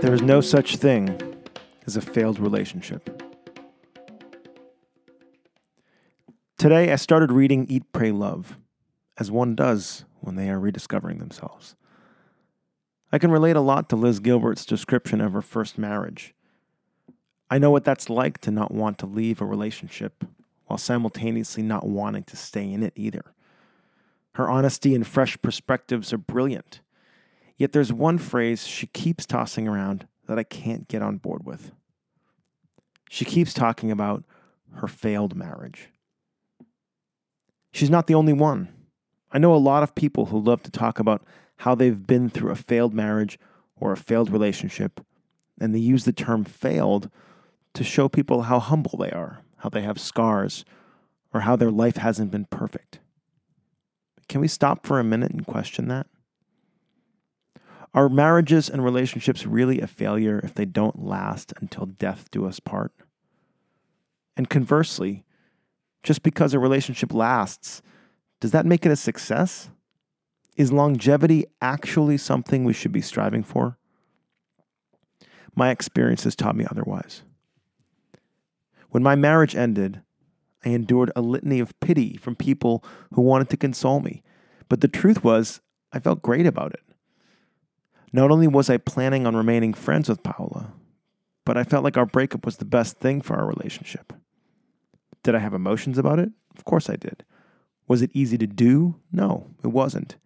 There is no such thing as a failed relationship. Today, I started reading Eat, Pray, Love, as one does when they are rediscovering themselves. I can relate a lot to Liz Gilbert's description of her first marriage. I know what that's like to not want to leave a relationship while simultaneously not wanting to stay in it either. Her honesty and fresh perspectives are brilliant. Yet there's one phrase she keeps tossing around that I can't get on board with. She keeps talking about her failed marriage. She's not the only one. I know a lot of people who love to talk about how they've been through a failed marriage or a failed relationship, and they use the term failed to show people how humble they are, how they have scars, or how their life hasn't been perfect. Can we stop for a minute and question that? Are marriages and relationships really a failure if they don't last until death do us part? And conversely, just because a relationship lasts, does that make it a success? Is longevity actually something we should be striving for? My experience has taught me otherwise. When my marriage ended, I endured a litany of pity from people who wanted to console me. But the truth was, I felt great about it. Not only was I planning on remaining friends with Paola, but I felt like our breakup was the best thing for our relationship. Did I have emotions about it? Of course I did. Was it easy to do? No, it wasn't.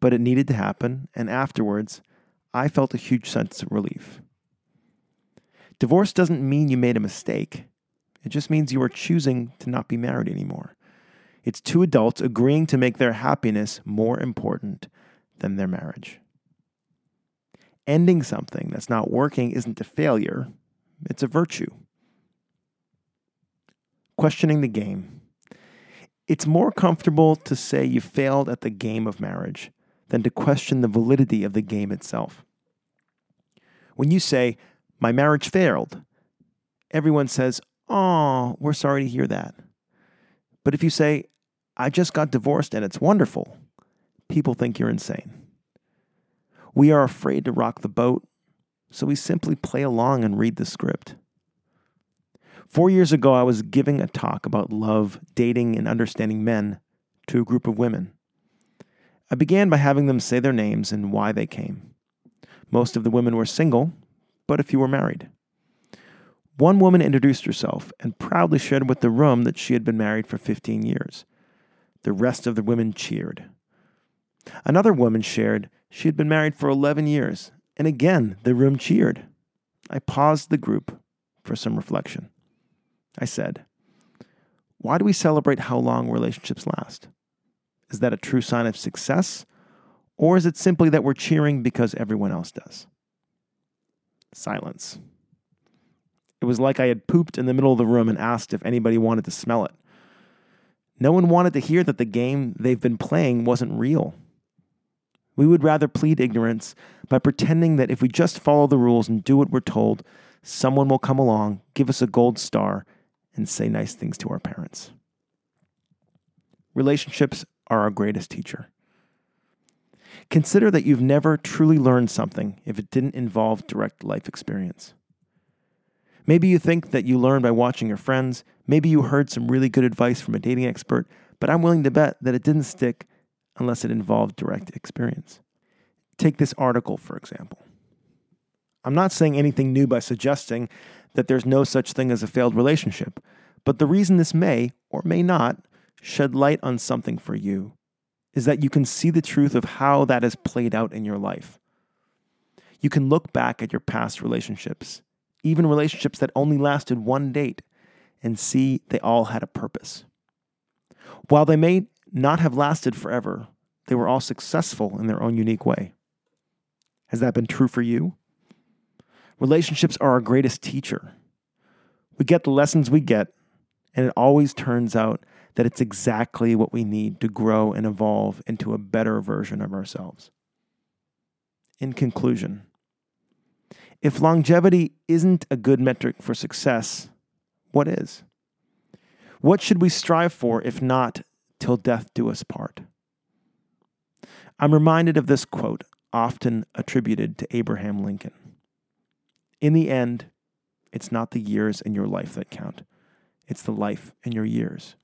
But it needed to happen, and afterwards, I felt a huge sense of relief. Divorce doesn't mean you made a mistake. It just means you are choosing to not be married anymore. It's two adults agreeing to make their happiness more important than their marriage. Ending something that's not working isn't a failure, it's a virtue. Questioning the game. It's more comfortable to say you failed at the game of marriage than to question the validity of the game itself. When you say, My marriage failed, everyone says, Oh, we're sorry to hear that. But if you say, I just got divorced and it's wonderful, people think you're insane. We are afraid to rock the boat, so we simply play along and read the script. Four years ago, I was giving a talk about love, dating, and understanding men to a group of women. I began by having them say their names and why they came. Most of the women were single, but a few were married. One woman introduced herself and proudly shared with the room that she had been married for 15 years. The rest of the women cheered. Another woman shared she had been married for 11 years, and again the room cheered. I paused the group for some reflection. I said, Why do we celebrate how long relationships last? Is that a true sign of success? Or is it simply that we're cheering because everyone else does? Silence. It was like I had pooped in the middle of the room and asked if anybody wanted to smell it. No one wanted to hear that the game they've been playing wasn't real. We would rather plead ignorance by pretending that if we just follow the rules and do what we're told, someone will come along, give us a gold star, and say nice things to our parents. Relationships are our greatest teacher. Consider that you've never truly learned something if it didn't involve direct life experience. Maybe you think that you learned by watching your friends. Maybe you heard some really good advice from a dating expert, but I'm willing to bet that it didn't stick unless it involved direct experience. Take this article, for example. I'm not saying anything new by suggesting that there's no such thing as a failed relationship, but the reason this may, or may not, shed light on something for you is that you can see the truth of how that has played out in your life. You can look back at your past relationships even relationships that only lasted one date, and see they all had a purpose. While they may not have lasted forever, they were all successful in their own unique way. Has that been true for you? Relationships are our greatest teacher. We get the lessons we get, and it always turns out that it's exactly what we need to grow and evolve into a better version of ourselves. In conclusion, if longevity isn't a good metric for success, what is? What should we strive for if not till death do us part? I'm reminded of this quote, often attributed to Abraham Lincoln In the end, it's not the years in your life that count, it's the life in your years.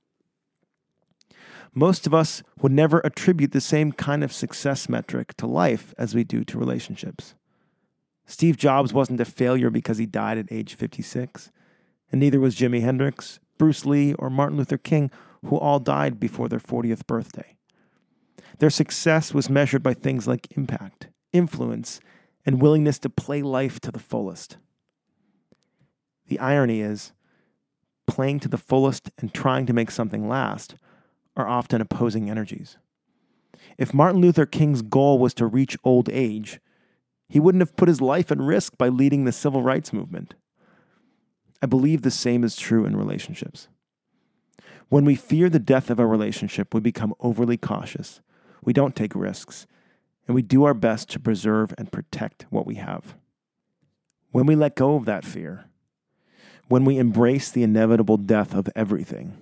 Most of us would never attribute the same kind of success metric to life as we do to relationships. Steve Jobs wasn't a failure because he died at age 56, and neither was Jimi Hendrix, Bruce Lee, or Martin Luther King, who all died before their 40th birthday. Their success was measured by things like impact, influence, and willingness to play life to the fullest. The irony is, playing to the fullest and trying to make something last are often opposing energies. If Martin Luther King's goal was to reach old age, he wouldn't have put his life at risk by leading the civil rights movement. I believe the same is true in relationships. When we fear the death of a relationship, we become overly cautious, we don't take risks, and we do our best to preserve and protect what we have. When we let go of that fear, when we embrace the inevitable death of everything,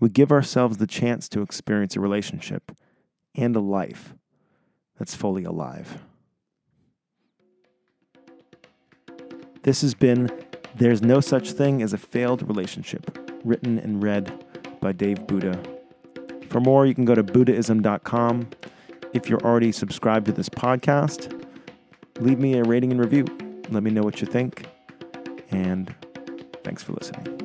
we give ourselves the chance to experience a relationship and a life that's fully alive. This has been There's No Such Thing as a Failed Relationship, written and read by Dave Booda. For more, you can go to Buddhism.com. If you're already subscribed to this podcast, leave me a rating and review. Let me know what you think. And thanks for listening.